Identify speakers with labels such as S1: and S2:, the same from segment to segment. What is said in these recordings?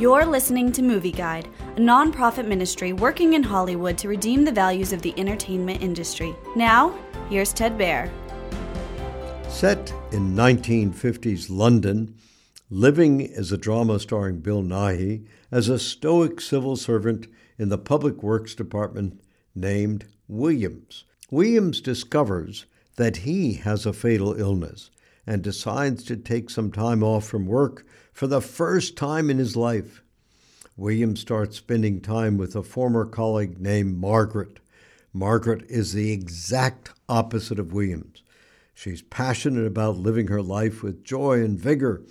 S1: You're listening to Movie Guide, a nonprofit ministry working in Hollywood to redeem the values of the entertainment industry. Now, here's Ted Baehr.
S2: Set in 1950s London, Living is a drama starring Bill Nighy as a stoic civil servant in the Public Works Department named Williams. Williams discovers that he has a fatal illness and decides to take some time off from work for the first time in his life. William starts spending time with a former colleague named Margaret. Margaret is the exact opposite of Williams. She's passionate about living her life with joy and vigor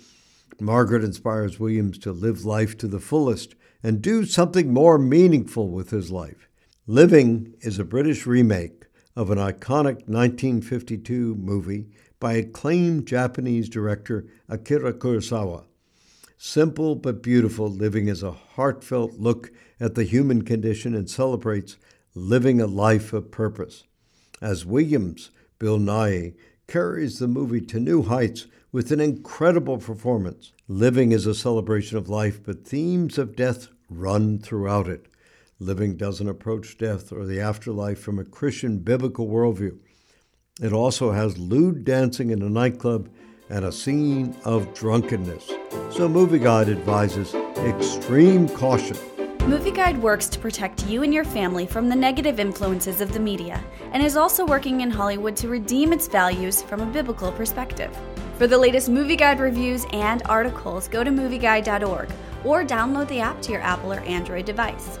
S2: Margaret inspires Williams to live life to the fullest and do something more meaningful with his life. Living is a British remake of an iconic 1952 movie by acclaimed Japanese director Akira Kurosawa. Simple but beautiful, Living is a heartfelt look at the human condition and celebrates living a life of purpose. As Williams, Bill Nighy, carries the movie to new heights with an incredible performance. Living is a celebration of life, but themes of death run throughout it. Living doesn't approach death or the afterlife from a Christian biblical worldview. It also has lewd dancing in a nightclub and a scene of drunkenness. So, Movie Guide advises extreme caution
S1: Movie Guide works to protect you and your family from the negative influences of the media and is also working in Hollywood to redeem its values from a biblical perspective. For the latest Movie Guide reviews and articles, go to movieguide.org or download the app to your Apple or Android device.